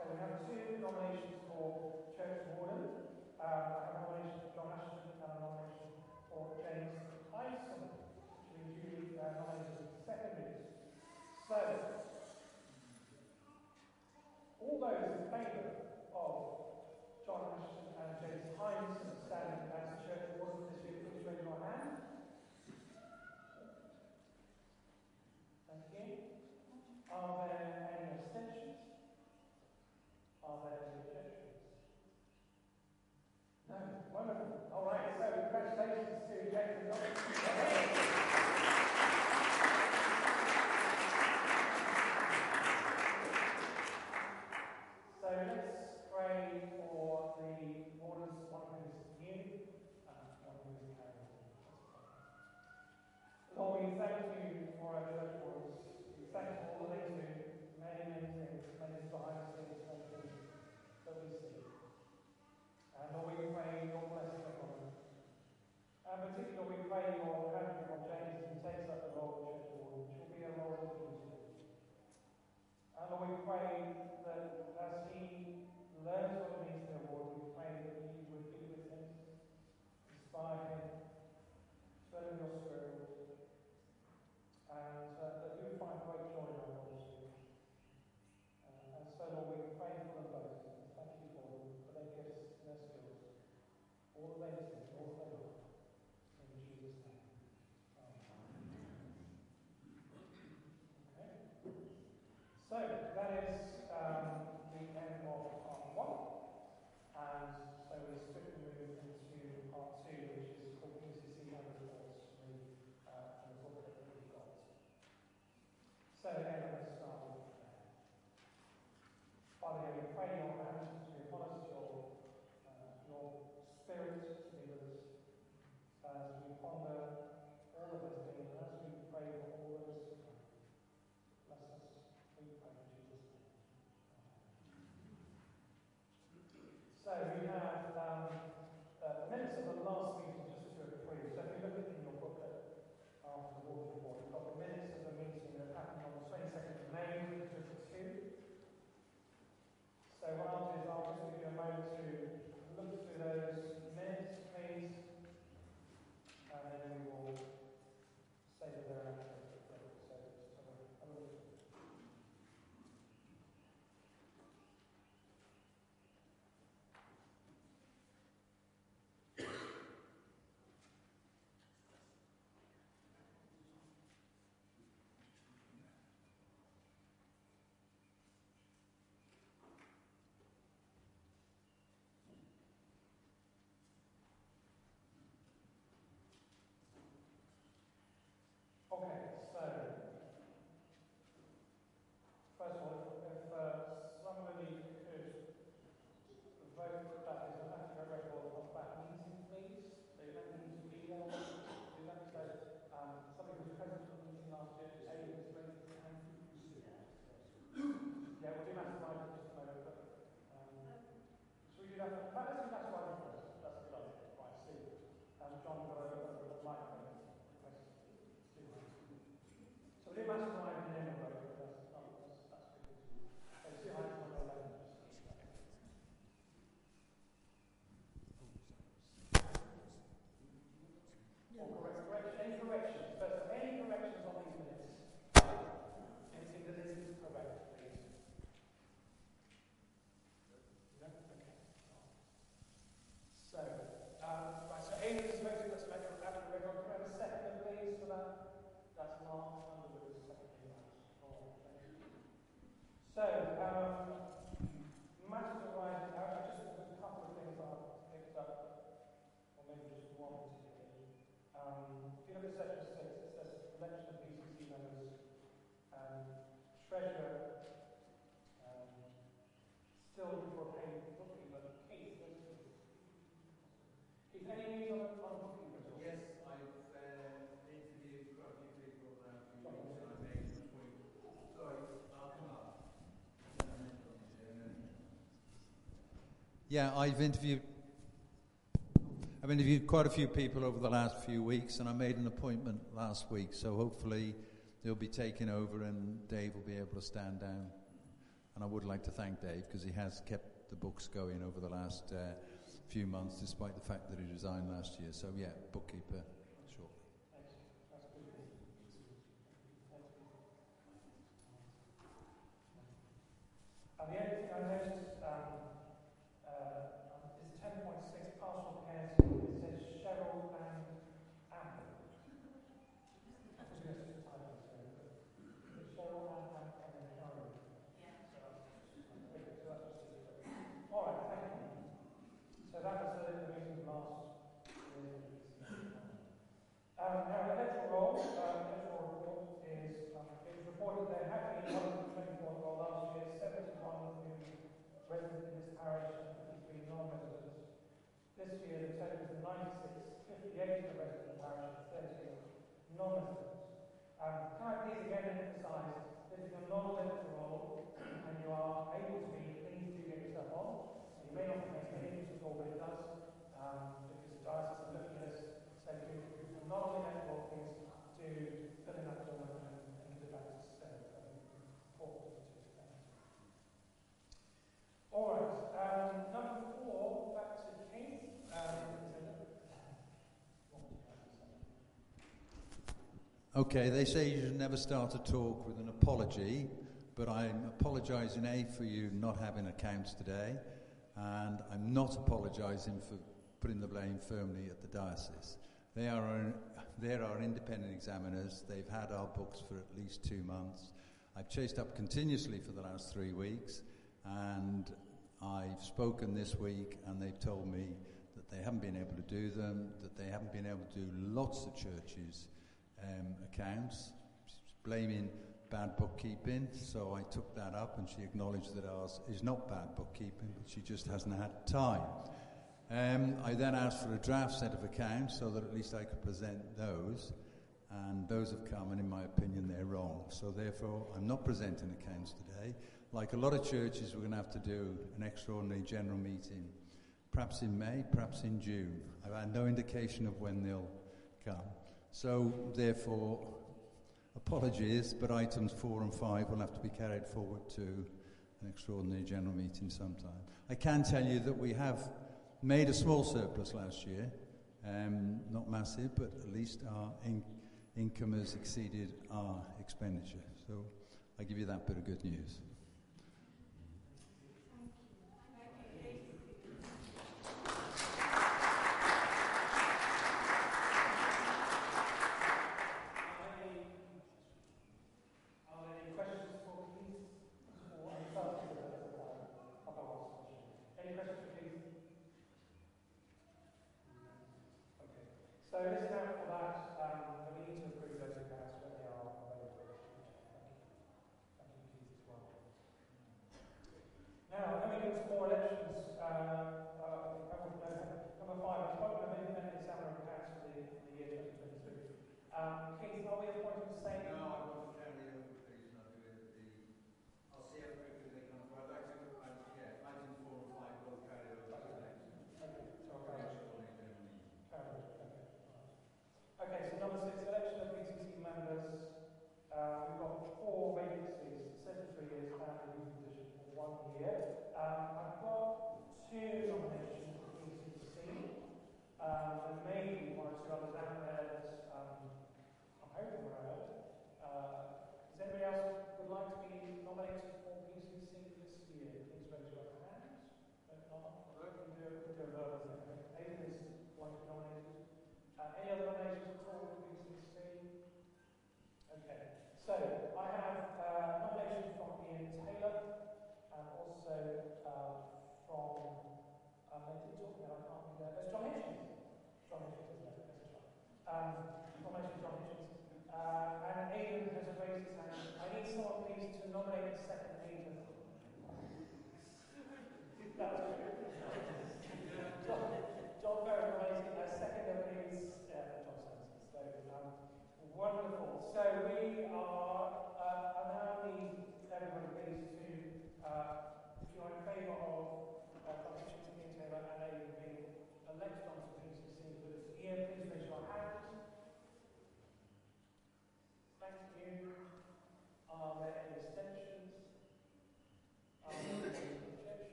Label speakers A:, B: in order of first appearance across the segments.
A: So we have two nominations for Church Warden. Um, a nomination for John Ashton and a nomination for James Tyson, which will be duly uh, nominated as secondaries. So, all those in favour of John Ashton and James Tyson standing as Church Warden this year, please raise your hand. Thank you. Are there So,
B: Yeah, I've interviewed. I've interviewed quite a few people over the last few weeks, and I made an appointment last week. So hopefully, they'll be taking over, and Dave will be able to stand down. And I would like to thank Dave because he has kept the books going over the last uh, few months, despite the fact that he resigned last year. So yeah, bookkeeper.
A: Only thing I noticed um, uh, is 10.6 pastoral care scheme. It says Cheryl and Apple. I was going to say title, sorry, but it's Cheryl and Apple and then Carol. Yeah. So that's, okay, so that's just it. All right, thank you. So that was the, the meeting last year. Um, now, electoral roll, um, electoral report is, um, it was reported there had been 124 roll last year, 71 new residents in this parish and 53 non-residents. This year, the total is 96, 58 of the residents in the parish and 30 non-residents. Um, can I please again emphasise that if you're not electoral roll and you are able to be, please do get yourself on. You may not make any difference at all, but it does, um, because the diocese are looking at us, so if you- if you're not on the electoral, please do fill in that form and, and give that to Sarah. Um, important to us. All right, um, number four, back to Keith. Um,
B: Okay, they say you should never start a talk with an apology, but I'm apologising A for you not having accounts today, and I'm not apologising for putting the blame firmly at the diocese. They are our, they're our independent examiners. They've had our books for at least two months. I've chased up continuously for the last three weeks, and I've spoken this week, and they've told me that they haven't been able to do them, that they haven't been able to do lots of churches' um, accounts, blaming bad bookkeeping. So I took that up, and she acknowledged that ours is not bad bookkeeping, but she just hasn't had time. Um, I then asked for a draft set of accounts so that at least I could present those, and those have come, and in my opinion, they're wrong. So therefore, I'm not presenting accounts today. Like a lot of churches, we're going to have to do an extraordinary general meeting, perhaps in May, perhaps in June. I've had no indication of when they'll come. So therefore, apologies, but items four and five will have to be carried forward to an extraordinary general meeting sometime. I can tell you that we have made a small surplus last year, um, not massive, but at least our in- income has exceeded our expenditure. So I give you that bit of good news.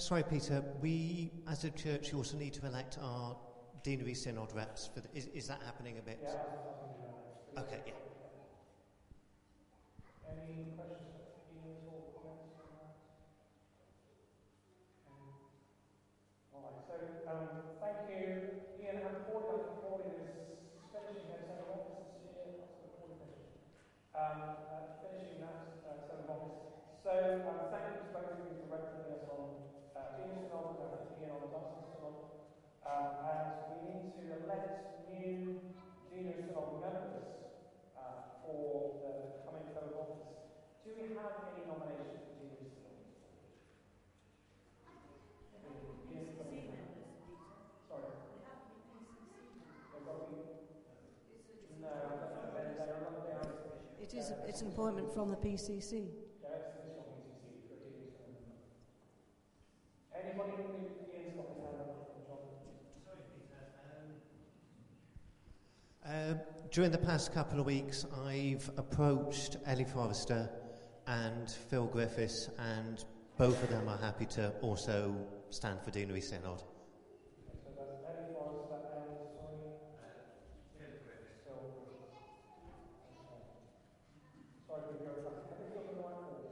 C: Sorry, Peter. We, as a church, also need to elect our deanery synod reps. The, is, is that happening a bit?
A: Yeah, I was asking you that.
C: Okay, yeah.
A: Any questions for Ian or comments on that? Um, All right, so, um, thank you. Ian, and Paul, I think Paul is finishing his term of office this year, that's what Paul is finishing. Um, uh, finishing that, uh, term of office. So, um, thank you to both of you for representing us on, uh, Dean Synod and Ian on the Diocesan Synod. Um, and we need to elect new Dean Synod members, uh, for the coming term of office. Do we have any nominations for Dean Synod? Yes, please. Sorry. They've got to be- No, I don't know. They're, they're not, they are,
D: It is, it's an appointment from the PCC.
A: yeah, it's this one, PCC, for Dean Synod member. Anybody John?
C: Um, during the past couple of weeks, I've approached Ellie Forrester and Phil Griffiths, and both of them are happy to also stand for deanery synod.
A: So that's Ellie Forrester and, sorry? Phil Griffiths. Sorry to go back. Have you got the right order?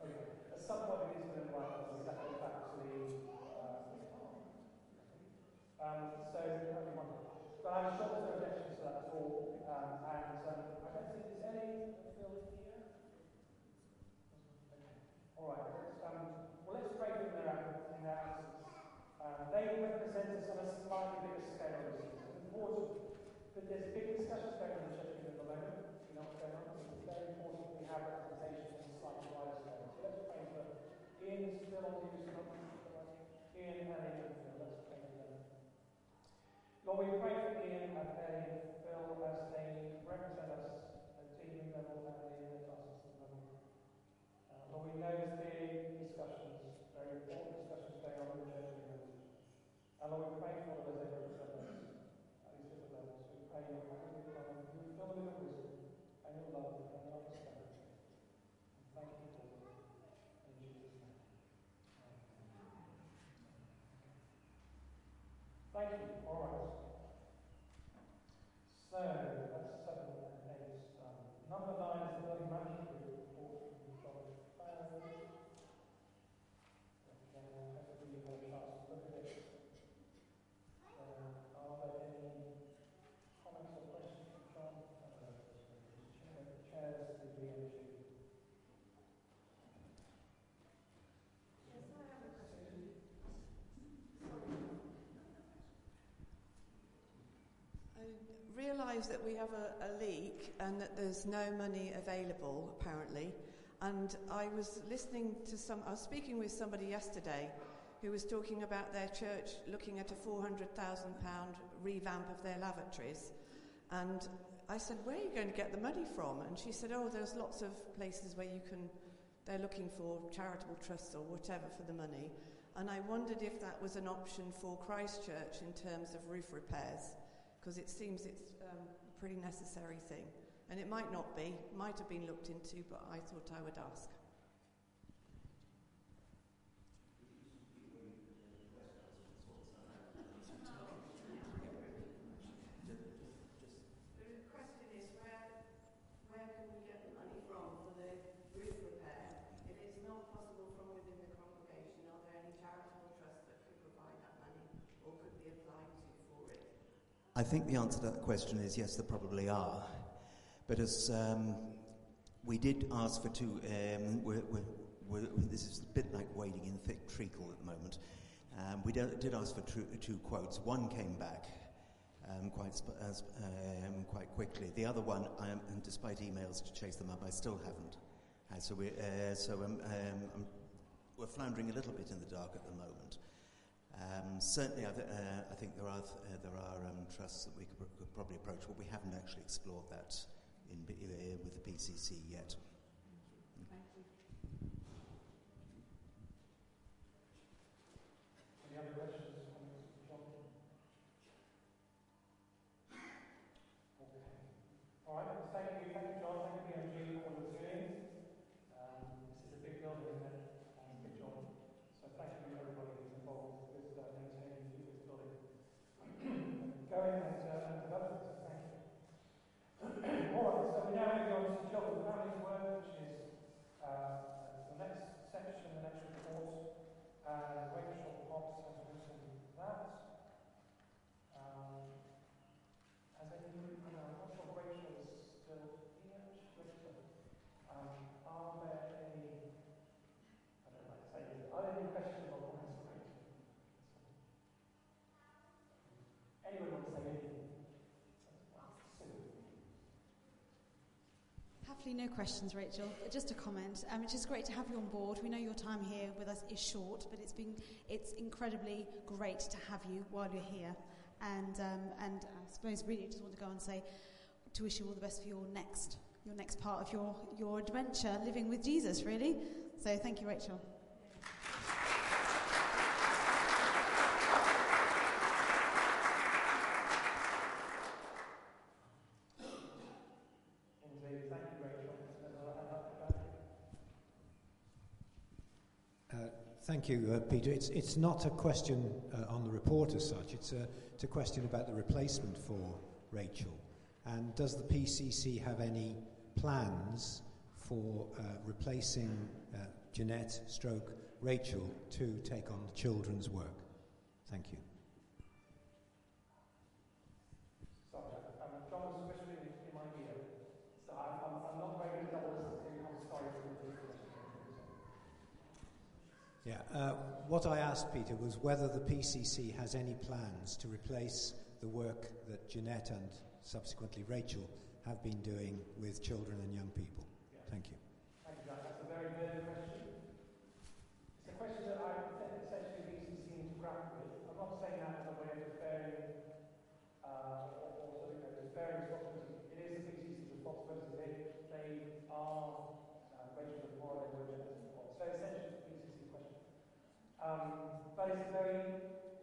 A: Okay. At some point it is going to right us exactly back to the, uh, um, so, only one. But I'm sure there's no objections to that at all. Um, and, um, I don't think there's any, Phil, here? Okay. All right. Let's, um, well, let's break in their, ab- in their absence. Um, they represent us on a slightly bigger scale. This is important. But there's big discussions going on in Sheffield at the moment. You know what's going on? It's very important we have representation on a slightly wider scale. So let's pray for Ian still on the Ian and Ian and Phil. Let's pray for them. Lord, we pray for Ian and Ellie and Phil as they represent us at deanery level and in the justice level. Uh, Lord, we know there's big discussions, very important discussions going on in the church community. And Lord, we pray for them as they represent us at these different levels. We pray your hand will come and you fill them with wisdom and your love and your understanding. And thank you for them. In Jesus' name. Thank you. All right. So that's seven and eight done. Number nine is the building management group report from John Farrow. Okay, hopefully you've had a chance to look at it. Uh, are there any comments or questions from John? Uh, Chair, chairs the BMG.
E: Realise that we have a, a leak and that there's no money available, apparently. And I was listening to some, I was speaking with somebody yesterday who was talking about their church looking at a £400,000 revamp of their lavatories. And I said, Where are you going to get the money from? And she said, Oh, there's lots of places where you can, they're looking for charitable trusts or whatever for the money. And I wondered if that was an option for Christchurch in terms of roof repairs because it seems it's um, a pretty necessary thing. And it might not be, might have been looked into, but I thought I would ask. The question is where, where can we get the money from for the roof repair? If it's not possible from within the congregation, are there any charitable trusts that could provide that money or could be applied to for it?
F: I think the answer to that question is yes, there probably are. But as um, we did ask for two, um, we're, we're, we're, this is a bit like wading in thick treacle at the moment. Um, we did, did ask for two, two quotes. One came back um, quite, sp- um, quite quickly. The other one, um, and despite emails to chase them up, I still haven't. Uh, so we, uh, so we're floundering a little bit in the dark at the moment. Um, certainly, I, uh, I, think there are, th- there are um, trusts that we could, pr- could, probably approach, but we haven't actually explored that in, B- uh, with the PCC yet.
A: All right.
G: Hopefully, no questions, Rachel. Just a comment. Um, it's just great to have you on board. We know your time here with us is short, but it's been it's incredibly great to have you while you're here. And um, and I suppose really just want to go and say to wish you all the best for your next your next part of your your adventure, living with Jesus. Really. So thank you, Rachel.
A: Indeed, thank you, Rachel.
H: Uh, Thank you, uh, Peter. It's, it's not a question uh, on the report as such, it's a, it's a question about the replacement for Rachel. And does the PCC have any plans for uh, replacing uh, Jeanette stroke Rachel to take on the children's work? Thank you.
A: Sorry, um, John was whispering in my ear, so I'm, I'm, I'm not very good at double listening. I'm sorry for the
H: Yeah, uh, what I asked Peter was whether the PCC has any plans to replace the work that Jeanette and subsequently Rachel have been doing with children and young people. Thank you.
A: Thank you, Jack. That's a very good question. It's a question that I think essentially the PCC need to grapple with. I'm not saying that as a way of deferring uh, or, or sort of, you know, deferring responsibility. It is the PCC's responsibility. They, they are uh, Rachel and Maura, they were Jeanette and Paul. So essentially it's a PCC question. Um, but it's a very,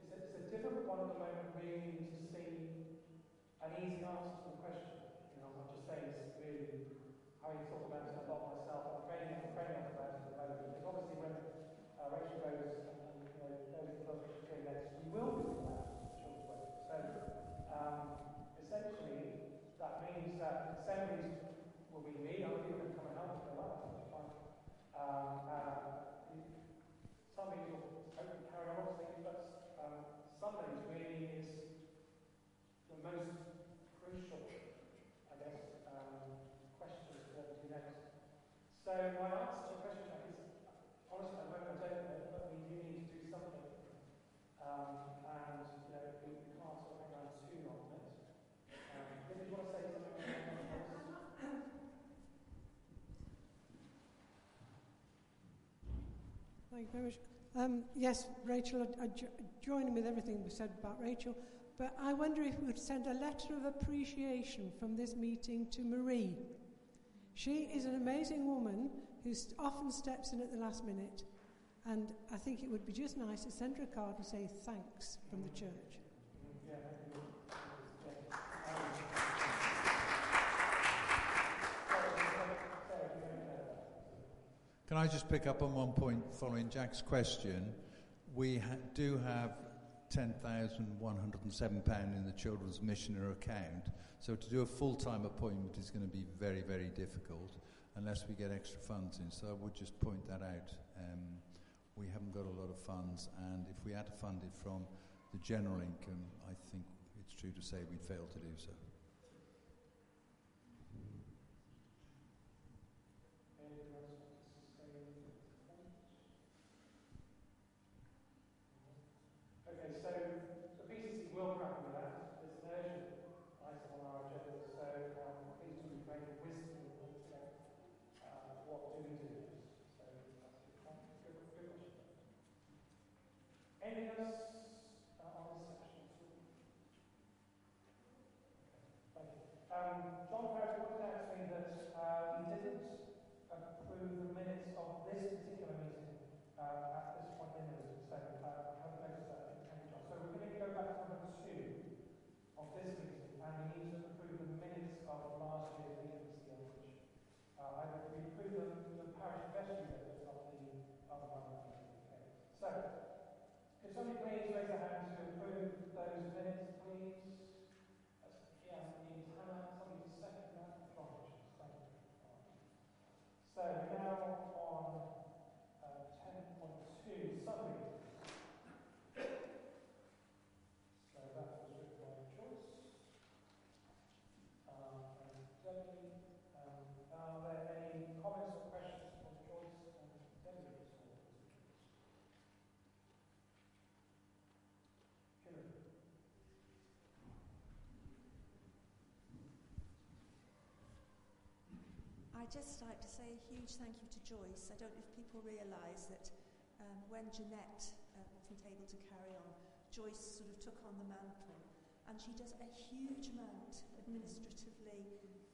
A: it's a, it's a difficult one at the moment really to see an easy answer to the question. You know, I'm just saying it's really having thought about it a lot myself, I'm training, I'm training up about it at the moment. Because obviously when uh, Rachel goes and, and you know, those which are doing next, will be that children's. So um, essentially, that means that assemblies will be me, other people can come and help if they like. Um, uh, some people hopefully carry on obviously, but um, somebody really is the most crucial, I guess, um, question to the next. So my answer to your question is, honestly, at the moment I don't know, but we do need to do something. Um, and, you know, we, we can't sort of hang around too long on it. Um, did you want to say something?
I: Thank you very much. Um, yes, Rachel, I, I join in with everything we said about Rachel, but I wonder if we could send a letter of appreciation from this meeting to Marie. She is an amazing woman who often steps in at the last minute, and I think it would be just nice to send her a card and say thanks from the church.
A: Yeah, thank you. Yeah. Um, Sarah, do you want- Sarah, do you want to-
B: Can I just pick up on one point following Jack's question? We ha- do have £10,107 in the Children's Missioner account, so to do a full time appointment is going to be very, very difficult unless we get extra funds in. So I would just point that out. Um, we haven't got a lot of funds, and if we had to fund it from the general income, I think it's true to say we'd fail to do so.
A: Anyone else want to say anything? Okay, so the PCC will grapple with that. It's an urgent item on our agenda, so um, please do be very wisdom and you know, uh, what do we do? So that's a good, good, good question. Anything else uh, on this section? Thank you. Um, John Ferris pointed out to me that uh, we didn't approve the minutes of this particular meeting uh, at this point in the meeting. So uh, I have noticed that. Thank you, John. So we're going to go back to number two of this meeting, and we need to approve the minutes of last year's meeting, which uh, I we approved the, the parish vestry minutes of the other one. Okay. So, could somebody please
J: just like to say a huge thank you to Joyce. I don't know if people realise that um, when Jeanette uh, wasn't able to carry on, Joyce sort of took on the mantle. And she does a huge amount administratively,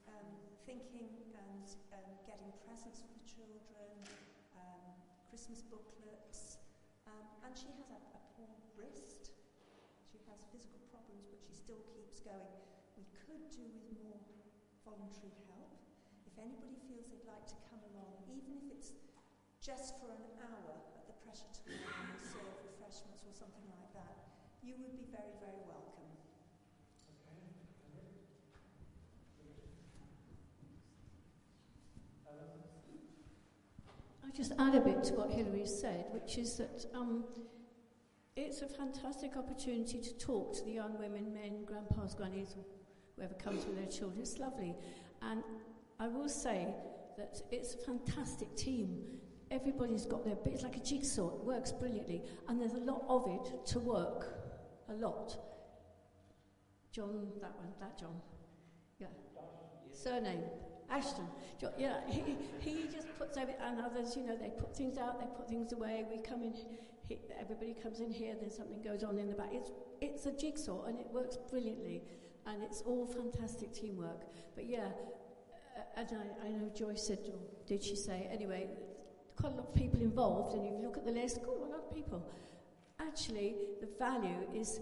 J: um, thinking and um, getting presents for the children, um, Christmas booklets, um, and she has a, a poor wrist. She has physical problems, but she still keeps going. We could do with more voluntary help. If anybody feels they'd like to come along, even if it's just for an hour at the pressure time and serve refreshments or something like that, you would be very, very welcome.
K: I just add a bit to what Hilary said, which is that um, it's a fantastic opportunity to talk to the young women, men, grandpas, grannies, whoever comes with their children. It's lovely. And I will say that it's a fantastic team. Everybody's got their bit. It's like a jigsaw. It works brilliantly. And there's a lot of it to work. A lot. John, that one, that John. Yeah. Surname. Ashton. Jo- Yeah, he, he just puts every, and others, you know, they put things out, they put things away. We come in, he, everybody comes in here, then something goes on in the back. It's, it's a jigsaw and it works brilliantly. And it's all fantastic teamwork. But yeah, and I, I know Joyce said, or did she say, anyway, quite a lot of people involved, and you look at the list, oh, a lot of people. Actually, the value is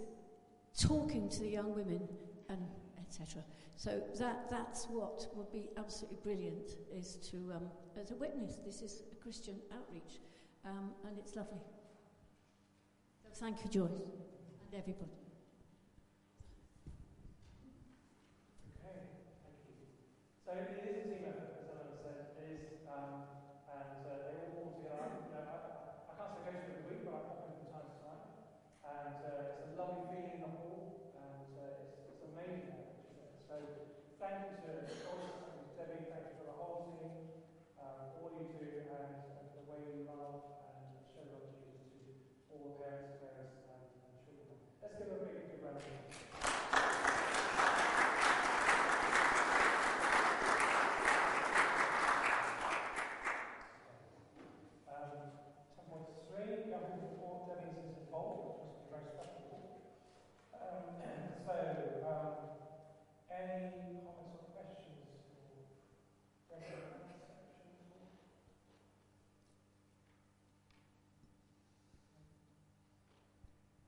K: talking to the young women and etc. So that that's what would be absolutely brilliant is to um, as a witness. This is a Christian outreach, um, and it's lovely. So thank you, Joyce, and everybody.
A: Okay, thank you. So it is a team effort, as Ellen said, it is, um, and uh, they all pull together. I, you know, I, I, I can't say go to every week, but I pop in from time to time. And uh, it's a lovely feeling in the hall, and uh, it's, it's amazing outreach, isn't it? So thank you to Joyce, thank you to Debbie, thank you to the whole team, um, all you do, and, and the way you love and show love to Jesus to all the parents, parents, and, and children. Let's give a big, big round of applause. Um, 10.3, government report, Debbie's is involved, which must be very special. Um, so, um, any comments or questions for Debbie on that section at all?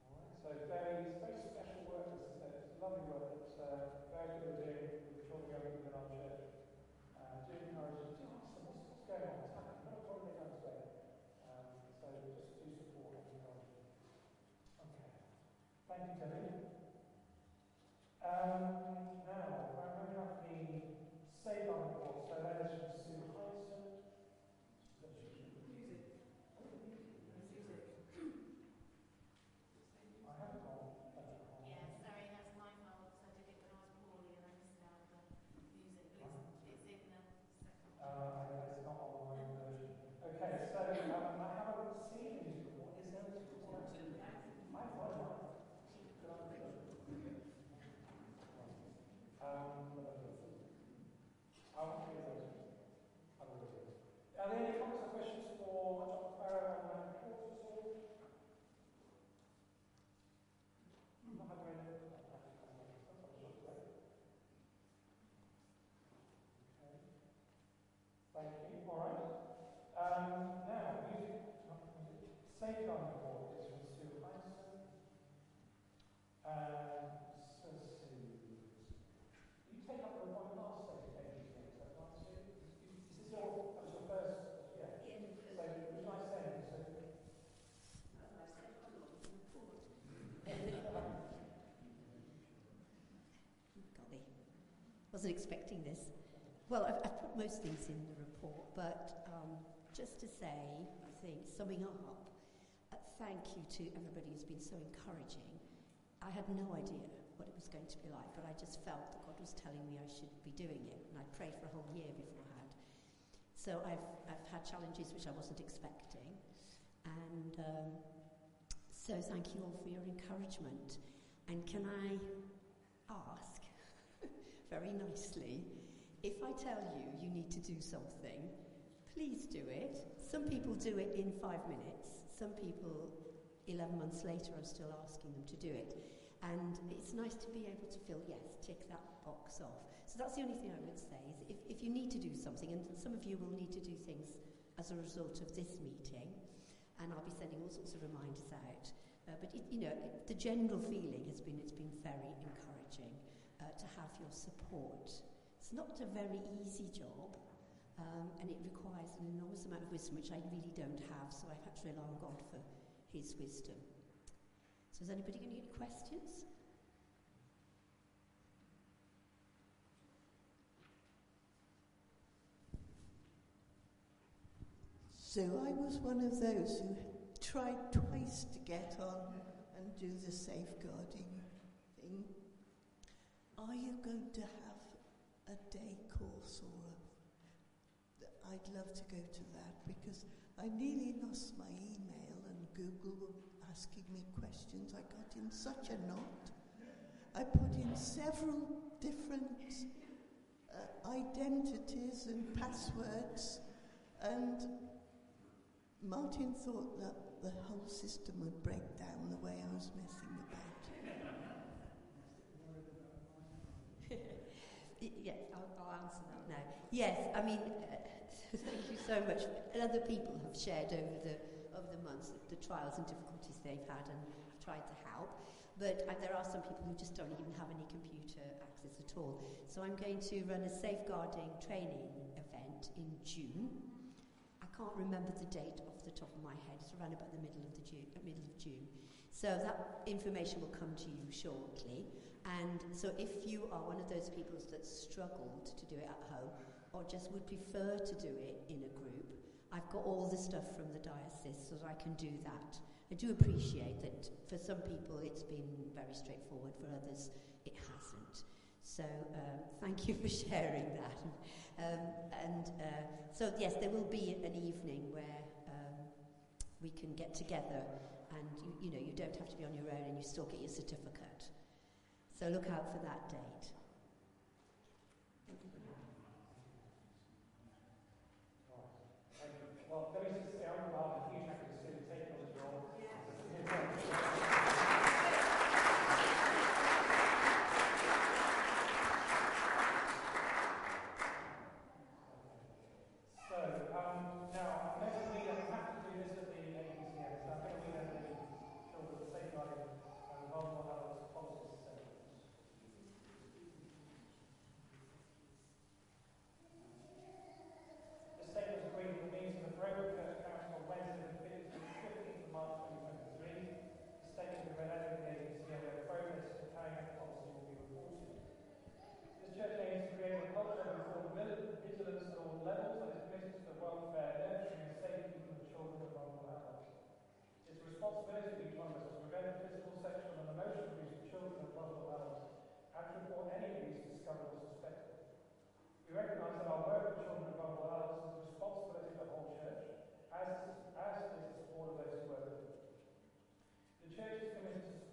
A: Alright, so very, it's very special work, as I said, it's lovely work, it's uh, very good at doing with the children going within our church. Uh, do encourage them to ask them what's, what's going on, what's happening, what, what are they going to say? Um, so just do support and encourage them. Okay. Thank you, Debbie. Um, now, we're going to have the safeguard report. So that is from Sue Hudson. I haven't got that on.
L: Yeah, sorry, that's my fault. I did it when I was poorly and I missed out the music. But it's, it's in the second.
A: Uh, it's not on my version. Okay, so um, I haven't seen the music report. Is there a music report? I thought I might. Could I read it? Um, I will read it. I will read it. Are there any comments or questions for Dr. Farrow on that report at all? Not had any. Okay. Thank you. All right. Um, now, music, not music, safeguarding report is from Sue Heinson. And so Sue, you take up the one last safeguarding thing, is that right, Sue? Is, is this your, that was your first, yeah? So, would you like to say anything, Sue?
M: Golly. Wasn't expecting this. Well, I've, I've put most things in the report, but um, just to say, I think, summing up, uh, thank you to everybody who's been so encouraging. I had no idea what it was going to be like, but I just felt that God was telling me I should be doing it, and I prayed for a whole year beforehand. So I've, I've had challenges which I wasn't expecting, and um, so thank you all for your encouragement. And can I ask, very nicely, if I tell you you need to do something, please do it. Some people do it in five minutes. Some people, 11 months later, are still asking them to do it. And it's nice to be able to feel, yes, tick that box off. So that's the only thing I would say is if, if you need to do something, and some of you will need to do things as a result of this meeting, and I'll be sending all sorts of reminders out. Uh, but it, you know, it, the general feeling has been it's been very encouraging uh, to have your support. It's not a very easy job, um, and it requires an enormous amount of wisdom, which I really don't have. So I've had to rely on God for His wisdom. So is anybody going to get any questions?
N: So I was one of those who tried twice to get on and do the safeguarding. Are you going to have a day course or a, I'd love to go to that because I nearly lost my email and Google were asking me questions. I got in such a knot. I put in several different uh, identities and passwords and Martin thought that the whole system would break down the way I was messing about.
M: Yes, I'll, I'll, answer that now. Yes, I mean, uh, thank you so much. Other people have shared over the over the months the, trials and difficulties they've had, and I've tried to help. But uh, there are some people who just don't even have any computer access at all. So I'm going to run a safeguarding training event in June I can't remember the date off the top of my head. It's around about the middle of the June, middle of June. So that information will come to you shortly. And so if you are one of those people that struggled to do it at home or just would prefer to do it in a group, I've got all the stuff from the diocese so that I can do that. I do appreciate that for some people it's been very straightforward, for others it hasn't. So um, thank you for sharing that. Um, and uh, so, yes, there will be an evening where um, we can get together and, you, you know, you don't have to be on your own and you still get your certificate. So look out for that date.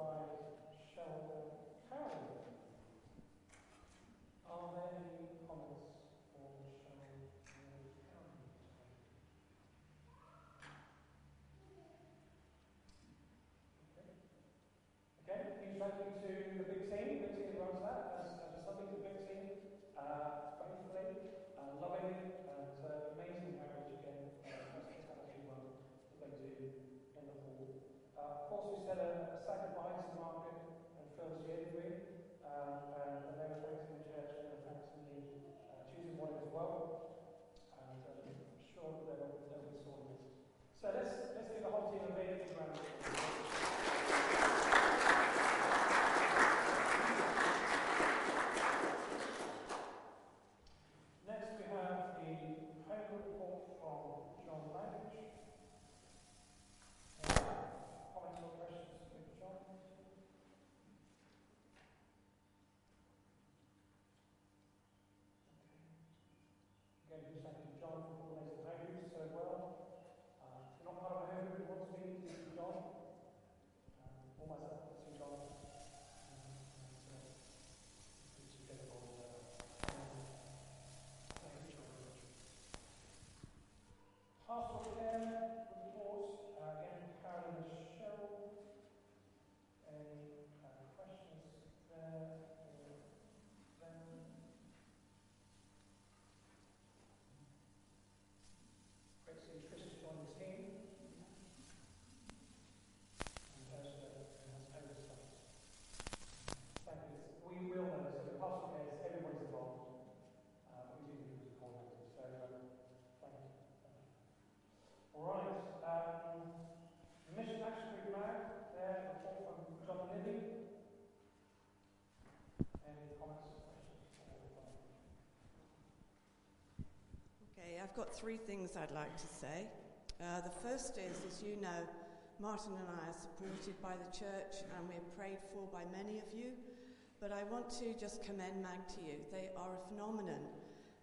A: by Sheldon Carroll. Are there any comments for Sheldon Carroll? Okay, thank you to the big team, big team that runs that, as, as a something to the big team, uh, faithfully, uh, loving it, and uh, amazing marriage again, uh, hospitality work that they do in the hall. Uh, of course, we said a, a sad goodbye to Margaret and Phil Giedry, um, and, and they were thanks in the church, and they were thanks in the uh, Tuesday morning as well, and uh, I'm sure that they'll, they'll be sorted. So let's, let's give the whole team a big, big round of applause. Next we have the home report from John Langridge. Uh, comments or questions with John? Again, who's thank you, John, for coordinating the home so well. Uh, if you're not part of a home group, want to be, speak to John. Um, or myself, see John. Um, and, uh, put together all, uh, Pastoral care report, uh, again, Carolyn Michelle. Any uh, questions there for them? Great to see Chris has joined the team. And has, uh, and has oversight. Thank you. We will know, so the pastoral care is everyone's involved. Uh, we do need to coordinate, so um, thank you. All right. Um, the Mission Action Group mag, there, report from John and Libby. Any comments or questions?
E: I've got three things I'd like to say. Uh, the first is, as you know, Martin and I are supported by the church and we're prayed for by many of you. But I want to just commend MAG to you. They are a phenomenon.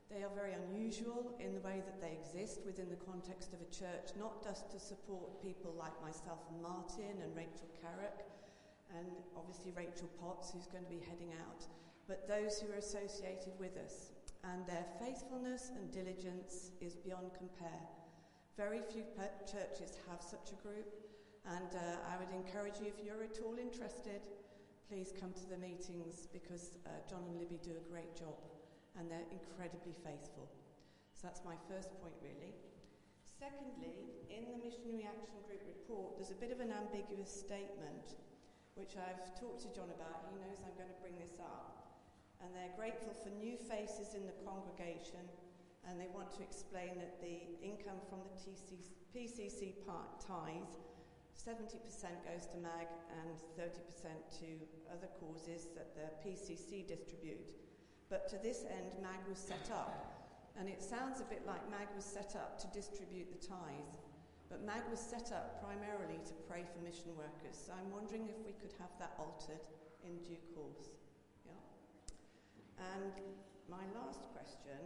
E: They are very unusual in the way that they exist within the context of a church, not just to support people like myself and Martin and Rachel Carrick, and obviously Rachel Potts, who's going to be heading out, but those who are associated with us. And their faithfulness and diligence is beyond compare. Very few churches have such a group, and uh, I would encourage you, if you're at all interested, please come to the meetings because uh, John and Libby do a great job and they're incredibly faithful. So that's my first point, really. Secondly, in the Missionary Action Group report, there's a bit of an ambiguous statement, which I've talked to John about. He knows I'm going to bring this up. And they're grateful for new faces in the congregation, and they want to explain that the income from the TC, PCC part tithe 70% goes to MAG and 30% to other causes that the PCC distribute. But to this end, MAG was set up. And it sounds a bit like MAG was set up to distribute the tithe. But MAG was set up primarily to pray for mission workers. So I'm wondering if we could have that altered in due course. And my last question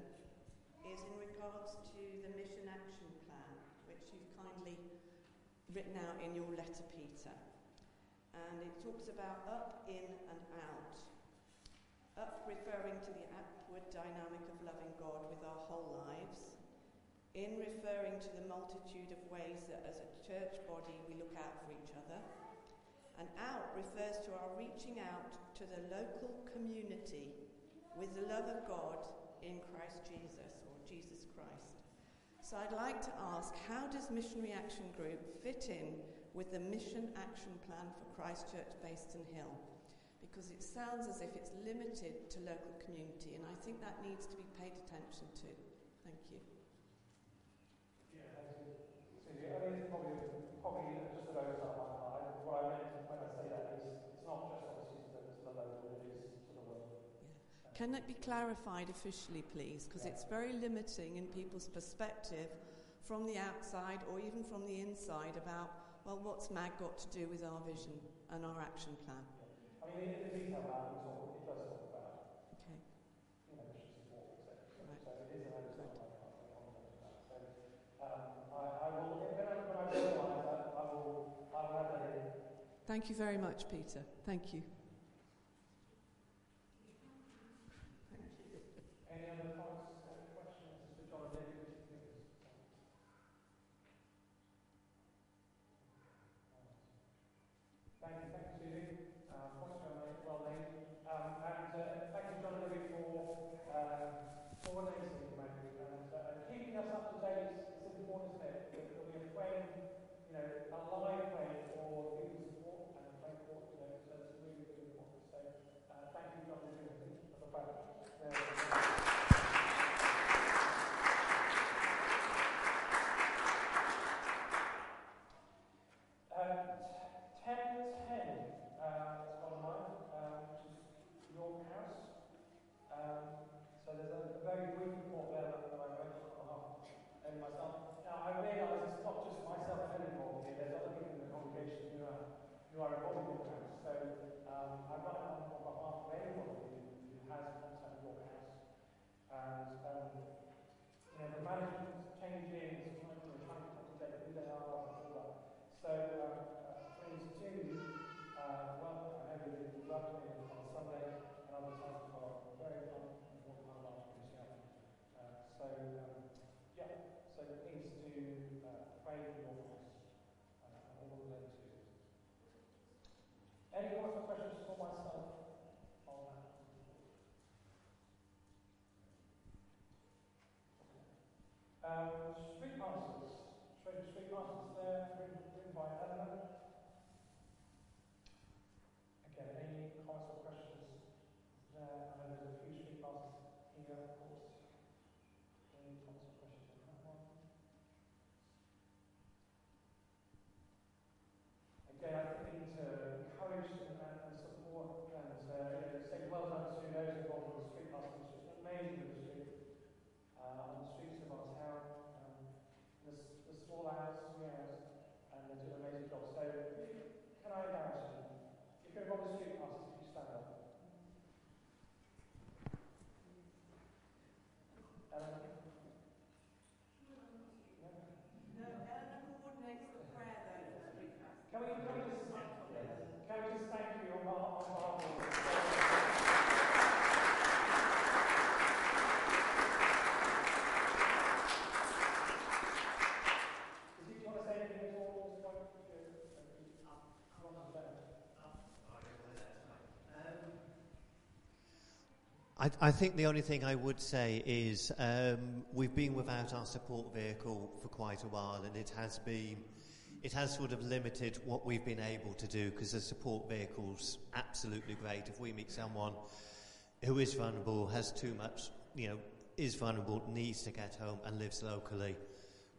E: is in regards to the mission action plan, which you've kindly written out in your letter, Peter. And it talks about up, in, and out. Up referring to the upward dynamic of loving God with our whole lives. In referring to the multitude of ways that as a church body we look out for each other. And out refers to our reaching out to the local community with the love of God in Christ Jesus or Jesus Christ. So I'd like to ask how does Missionary Action Group fit in with the Mission Action Plan for Christchurch Bayston Hill? Because it sounds as if it's limited to local community, and I think that needs to be paid attention to. Thank you.
A: Yeah, I it's probably, probably just about as on my mind. What I not just obviously to the, to the local, it is to the world.
E: Can it be clarified officially, please? Because it's very limiting in people's perspective from the outside or even from the inside about, well, what's MAG got to do with our vision and our action plan?
A: I mean, in the detail talk, it does talk about,
E: Okay.
A: you know, mission support, etc. So, so it is an overtime context of that. So um, I, I will, when I, when I realise that, I will, I will add that in.
E: Thank you very much, Peter. Thank you.
A: Any other comments or questions for John or David? Thank you, thank you, Susie. Um, points well made, well made. Um, and uh, thank you, John and David, for um, coordinating the matter and, uh, and keeping us up to date. It's important, isn't it? That, that we are frame, you know, a live frame for people's support and a frame for, you know, so it's really, really important. So uh, thank you, John and David, for the fact. Um, ten ten, uh, it's got mine, um, which is York House. Um, so there's a, a very brief report there that I read on behalf of Ellie myself. Now I realise it's not just myself and Ellie involved here. There's other people in the congregation who are who are involved in York House. So um, I write on, on behalf of anyone who, who has contact with York House. And um, you know the management changing, it's trying to trying to update who they are and all that. So um, uh, please do uh, welcome, I know other so yeah, so please do your. Any questions for myself? Um, street pastors. Street, street pastors there, written, written by Eleanor. Again, any comments or questions there? I know there's a few street pastors here, of course. Any comments or questions on that one? Again, I think we need to encourage and, and, and support and uh, you know, say well done to those involved with the street pastors. It's just amazing the street uh, on the streets of our town. Um, the, s- the small house, yes, and they do an amazing job. So, can I embarrass you? If you're on the street pastors, if you stand up. Eleanor?
E: No, Eleanor coordinates the prayer though for Street House.
A: Can we, can we just, can we just thank you on behalf, on behalf of Did you want to say anything at all? Just one, uh, Ron has better.
C: I, I think the only thing I would say is um, we've been without our support vehicle for quite a while, and it has been, it has sort of limited what we've been able to do because the support vehicle's absolutely great. If we meet someone who is vulnerable, has too much, you know, is vulnerable, needs to get home, and lives locally,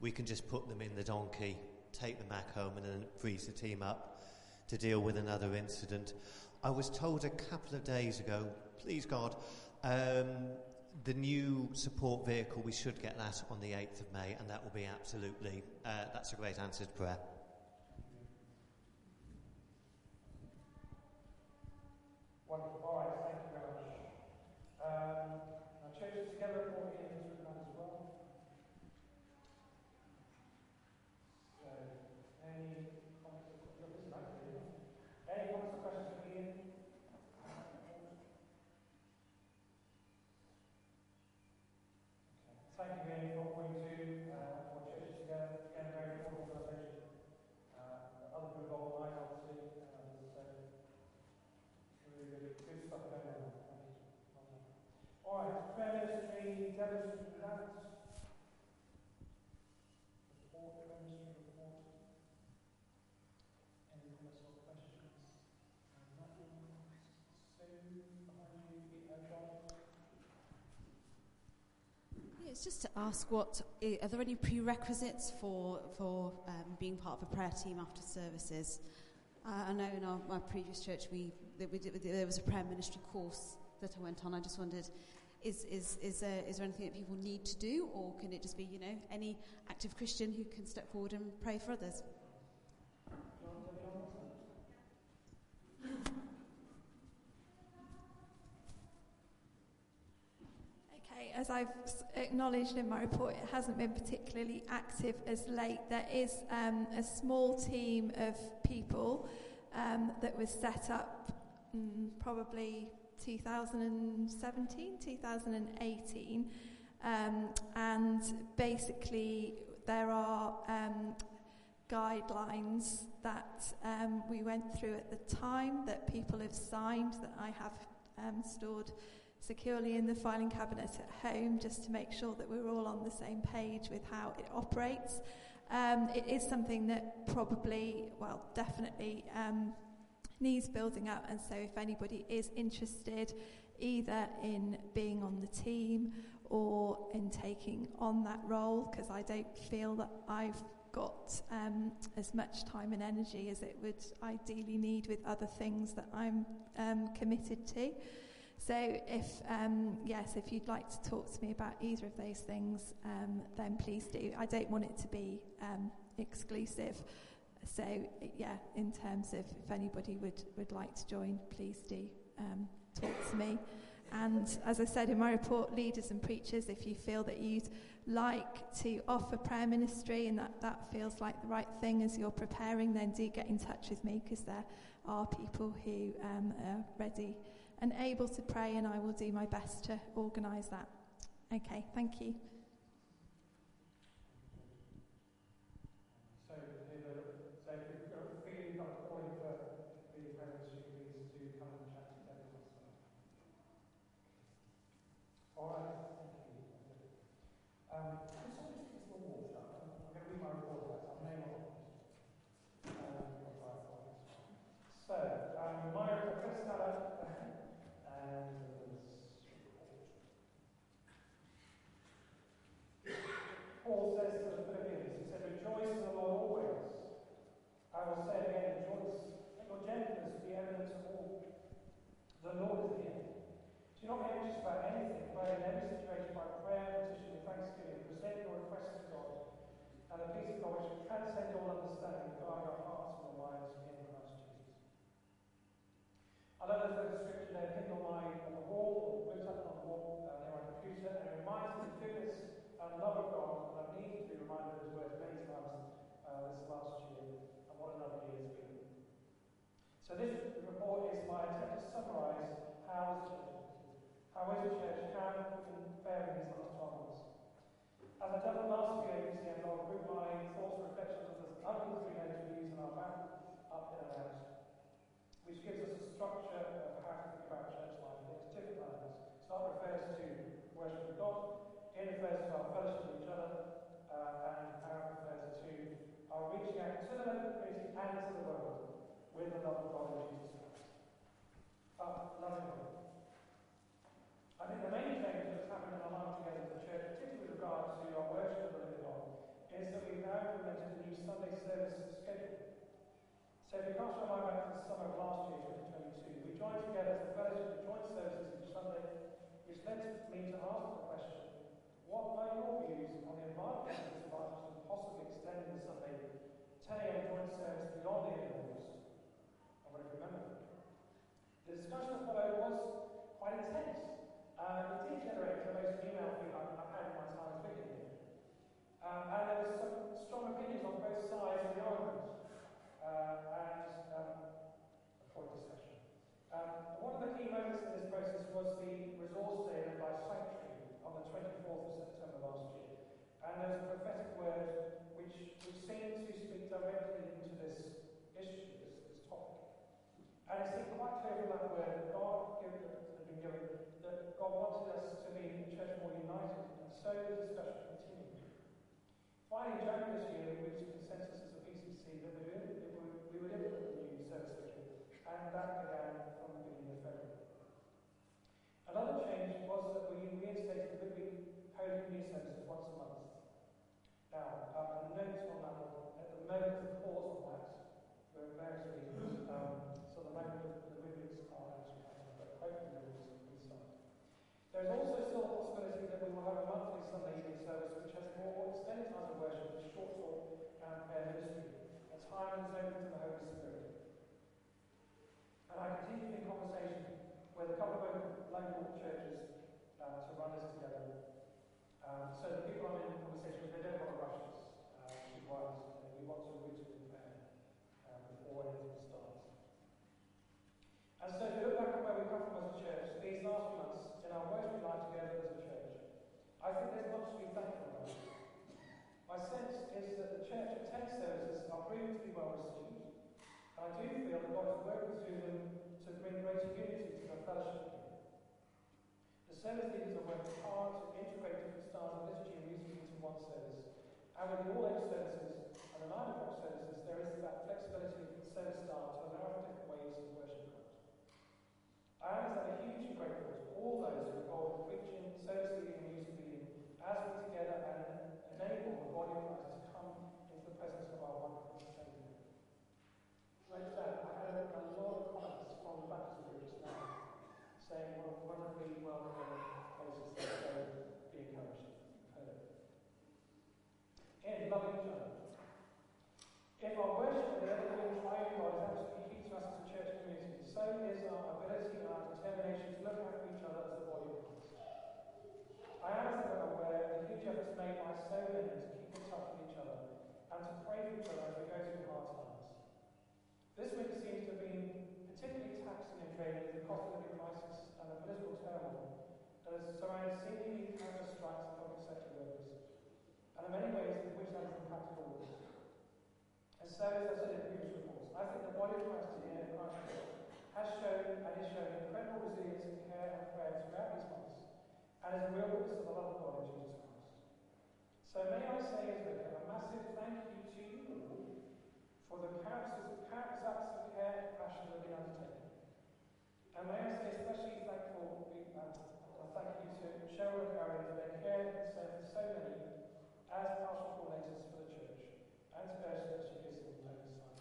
C: we can just put them in the donkey, take them back home, and then freeze the team up to deal with another incident. I was told a couple of days ago, please God, um, the new support vehicle, we should get that on the 8th of May, and that will be absolutely, uh, that's a great answer to prayer.
A: Wonderful. All right, thank you very much. Um, now, churches together for me in this room as well. So, any comments or questions? This is nice, isn't it? Any comments or questions for Ian? Okay. Thank you, Ian, for what we do uh, for churches together. Again, a very important organisation. Uh, other people involved, I obviously, um, so Really, really good stuff going on. Thank you. Well done. All right, prayer ministry, demonstration grants. Report, prayer ministry report. Any comments or questions? Um, that one, Sue, behind you, uh, John.
G: Just to ask what are there any prerequisites for for um, being part of a prayer team after services? Uh, I know in our, my previous church we we did, there was a prayer ministry course that I went on. I just wondered, is, is, is, there, is there anything that people need to do, or can it just be, you know, any active Christian who can step forward and pray for others?
O: Okay, as I've acknowledged in my report, it hasn't been particularly active as late. There is um, a small team of people um, that was set up mm, probably 2017, 2018, um, and basically there are um, guidelines that um, we went through at the time that people have signed that I have um, stored securely in the filing cabinet at home just to make sure that we're all on the same page with how it operates. Um, it is something that probably, well, definitely um, needs building up, and so if anybody is interested either in being on the team or in taking on that role, because I don't feel that I've got um, as much time and energy as it would ideally need with other things that I'm um, committed to. So, if um, yes, if you'd like to talk to me about either of those things, um, then please do. I don't want it to be um, exclusive. So, yeah, in terms of if anybody would, would like to join, please do um, talk to me. And as I said in my report, leaders and preachers, if you feel that you'd like to offer prayer ministry and that, that feels like the right thing as you're preparing, then do get in touch with me because there are people who um, are ready and able to pray, and I will do my best to organise that. Okay, thank you.
A: So, if, so if you've got a feeling you've got a calling for the pregnancy, please do come and chat to Debbie Watson. All right, thank you. Um, can somebody just give us more water? I'm going to read my report out. I'll name all of them. Um, right, right. So, um, my request out and Paul says to the Philippians, he said, Rejoice in the Lord always. I will say again, rejoice. Let your gentleness be evident to all. The Lord is near. Do not be anxious about anything, but in every situation by prayer, petition, and thanksgiving, present your requests to God, and the peace of God which transcends all understanding, guard your hearts and your minds in Christ Jesus. I love there's a scripture there pinned on my on the wall, or put up on the wall uh, near my computer, and it reminds me of the goodness and love of God, and I've needed to be reminded of His words many times uh, this last year, and what another year has been. So this report is my summarise how is church, how is church, how we can fare in these last 12 months. As I've done last few APCM, I'll group my thoughts and reflections of the other three names we use in our map, up in and out which gives us a structure of how to think about church life. It's different levels. So that refers to worship of God, it refers to our fellowship with each other, uh, and how it refers to our reaching out to the local community and to the world with the love of God in Jesus Christ. Uh, loving God. I think the main change that's happened in our life together as a church, particularly with regard to our worship of the living God, is that we've now implemented a new Sunday service schedule. So if you cast your back to the summer of last year, 2022, we joined together as a fellowship of joint services each Sunday, which led me to ask the question, what are your views on the advantages and disadvantages of possibly extending the Sunday 10am joint service beyond the intervals? I want to remember that. The discussion that followed was quite intense. Uh, it did generate the most email feed I've, I've had in my time vicar here. Um, and there were some strong opinions on both sides of the argument. Uh, and um, a point discussion. Um, one of the key moments in this process was the resource day by Sanctuary on the 24th of September last year. And there was a prophetic word which, which seemed to speak directly into this issue, this, this topic. And it seemed quite clear from that God give, had been given that God wanted us to be a church more united, and so the discussion continued. Finally, in January this year, we reached consensus turmoil. And so I seemingly counter strikes and the sector workers. And in many ways, in which that has impacted all of us. And so, as I said in previous reports, I think the body of Christ here in Christ has shown and is showing incredible resilience and care and prayer throughout these months, and is a real witness of the love of God in Jesus Christ. So may I say as we have a massive thank you to you for the countless, acts of care and passion that have been undertaken. And may I say especially thank thank you to Cheryl and Aaron for their care and service so many as pastoral coordinators for the church, and especially that she gives them local signs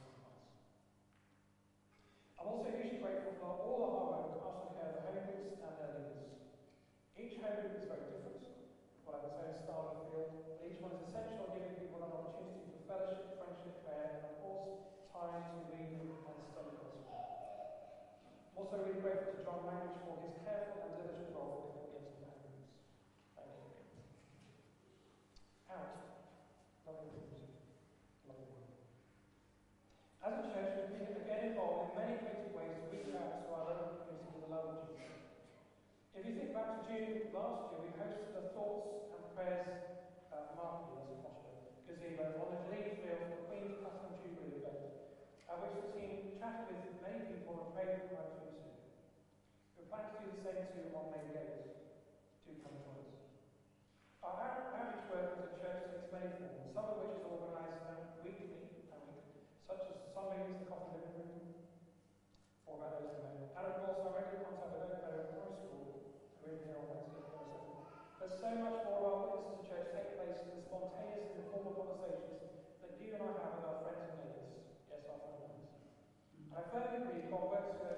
A: I'm also hugely grateful for all of our work pastoral care of home groups and their leaders. Each home group is very different, by its own style and field, but each one is essential in giving people an opportunity for fellowship, friendship, prayer, and of course, time to read and study God's word. I'm also really grateful to John Langridge for his careful and If you think back to June last year, we hosted the Thoughts and Prayers uh, Market as a posture gazebo on the Glade Field for Queen's Custom Jubilee event, at which the team chatted with many people and prayed for my Tuesday. We plan to do the same too on May 8th. Do come join us. Our average work as a church takes many forms, some of which is organised weekly, such as Sundays, the coffee living room, or about those men. And of course, our regular contact with there's so much more about witnesses to church take place in the spontaneous and informal conversations that you and I have with our friends and neighbours. Yes, our friends. And I firmly believe God works through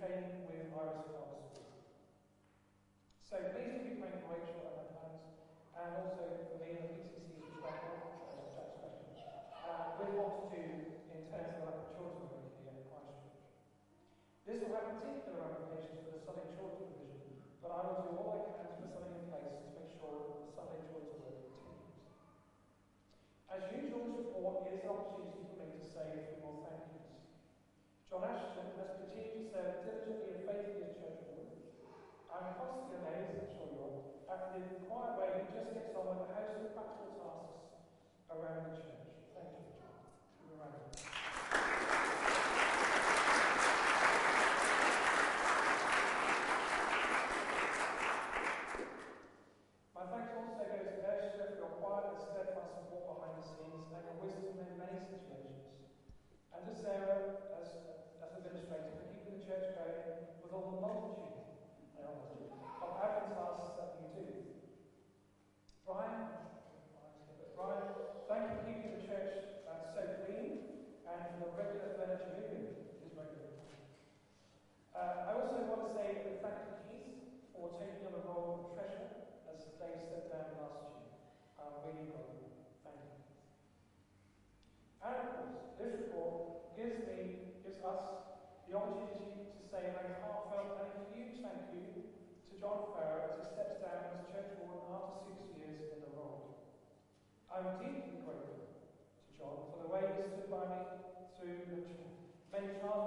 A: came with our response. So please do be praying for Rachel and her parents, and also for me and the PCC as well, with what to do in terms of our the children's room here in Christchurch. This will have particular applications for the Sunday Children division, but I will do all I can to put something in place to make sure the Sunday children's work continues. As usual, this report is an opportunity for me to say a few more thank John Ashton has continued to serve diligently and faithfully as church warden. Our imposter days, I'm sure you're, after the quiet way he just gets on with a house of practical tasks around the church.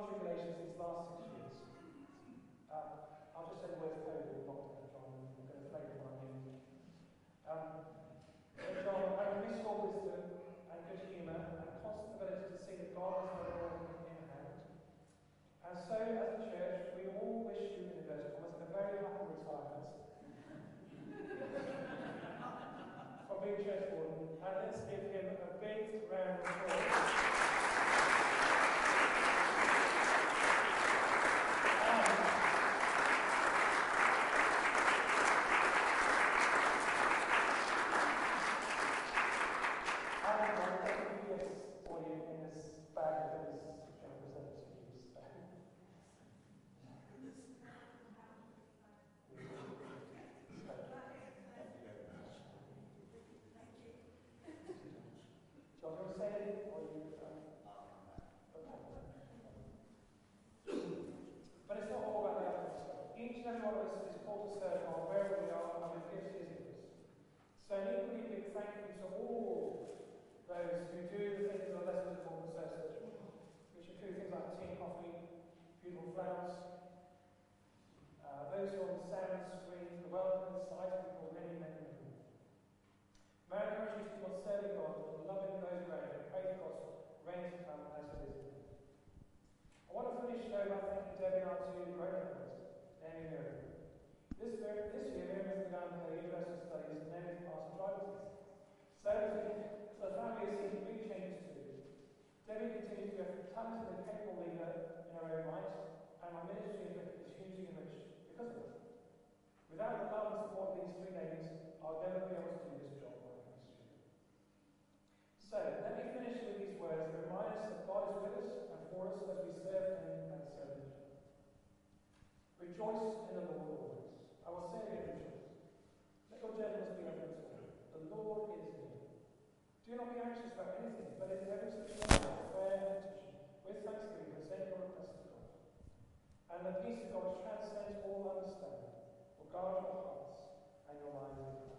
A: trials these last six years. Um, I'll just say the COVID and lockdown, John, and I'm going to play with one um, wisdom and good humour and constant ability to see that God has the world in hand. And so, as a church, we all wish you, in inverted commas, a very happy retirement from being church. And let's give him a big round of applause. Rejoice in the Lord always. I will say again, rejoice. Let your gentleness be evident to. The Lord is near. Do not be anxious about anything, but in every situation, prayer and petition, with thanksgiving, present your requests to God. And the peace of God, which transcends all understanding, will guard your hearts and your minds in Christ.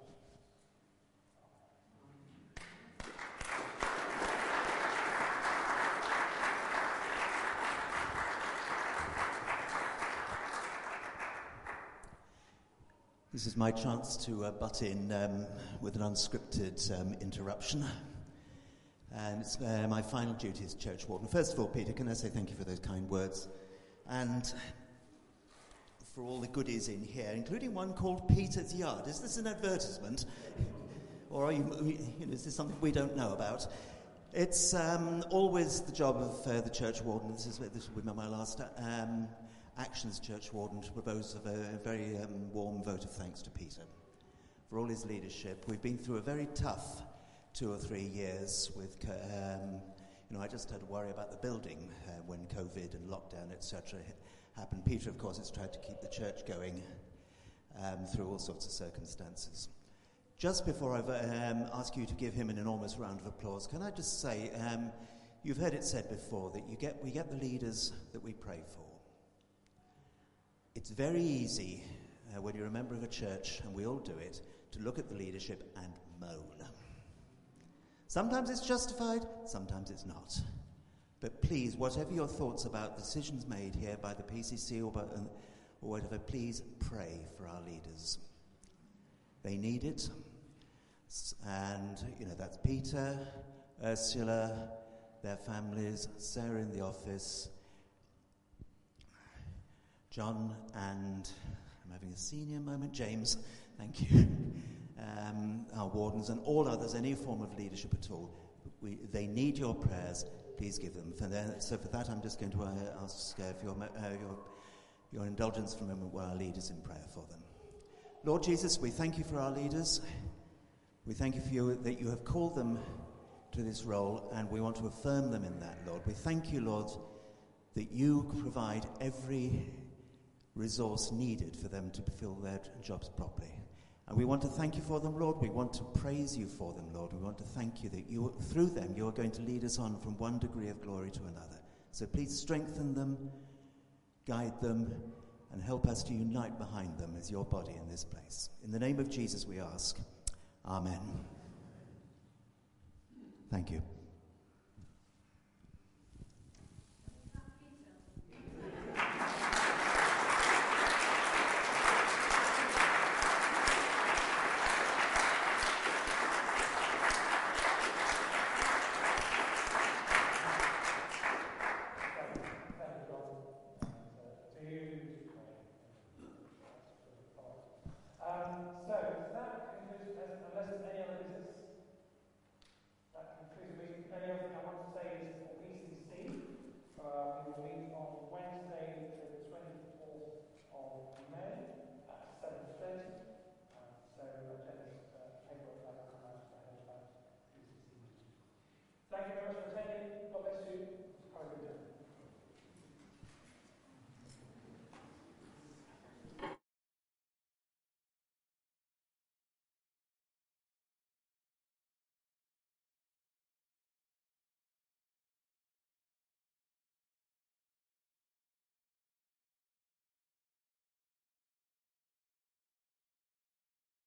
F: This is my chance to uh, butt in um, with an unscripted um, interruption. And it's uh, my final duty as church warden. First of all, Peter, can I say thank you for those kind words? And for all the goodies in here, including one called Peter's Yard. Is this an advertisement? or you, you know, is this something we don't know about? It's um, always the job of uh, the church warden. This is this will be my last um, actions church warden to propose a, very um, warm vote of thanks to Peter for all his leadership. We've been through a very tough two or three years with, um, you know, I just had to worry about the building uh, when COVID and lockdown, etc., happened. Peter, of course, has tried to keep the church going um, through all sorts of circumstances. Just before I um, ask you to give him an enormous round of applause, can I just say, um, you've heard it said before that you get, we get the leaders that we pray for. It's very easy uh, when you're a member of a church, and we all do it, to look at the leadership and moan. Sometimes it's justified, sometimes it's not. But please, whatever your thoughts about decisions made here by the PCC or, by, uh, or whatever, please pray for our leaders. They need it. And, you know, that's Peter, Ursula, their families, Sarah in the office, John and, I'm having a senior moment, James, thank you, um, our wardens, and all others, any form of leadership at all. We, they need your prayers. Please give them. For their, so for that, I'm just going to uh, ask uh, for your, uh, your, your indulgence for a moment while our leaders in prayer for them. Lord Jesus, we thank you for our leaders. We thank you for you, that you have called them to this role, and we want to affirm them in that, Lord. We thank you, Lord, that you provide every resource needed for them to fulfill their jobs properly. And we want to thank you for them, Lord. We want to praise you for them, Lord. We want to thank you that you, through them you are going to lead us on from one degree of glory to another. So please strengthen them, guide them, and help us to unite behind them as your body in this place. In the name of Jesus we ask. Amen. Thank you.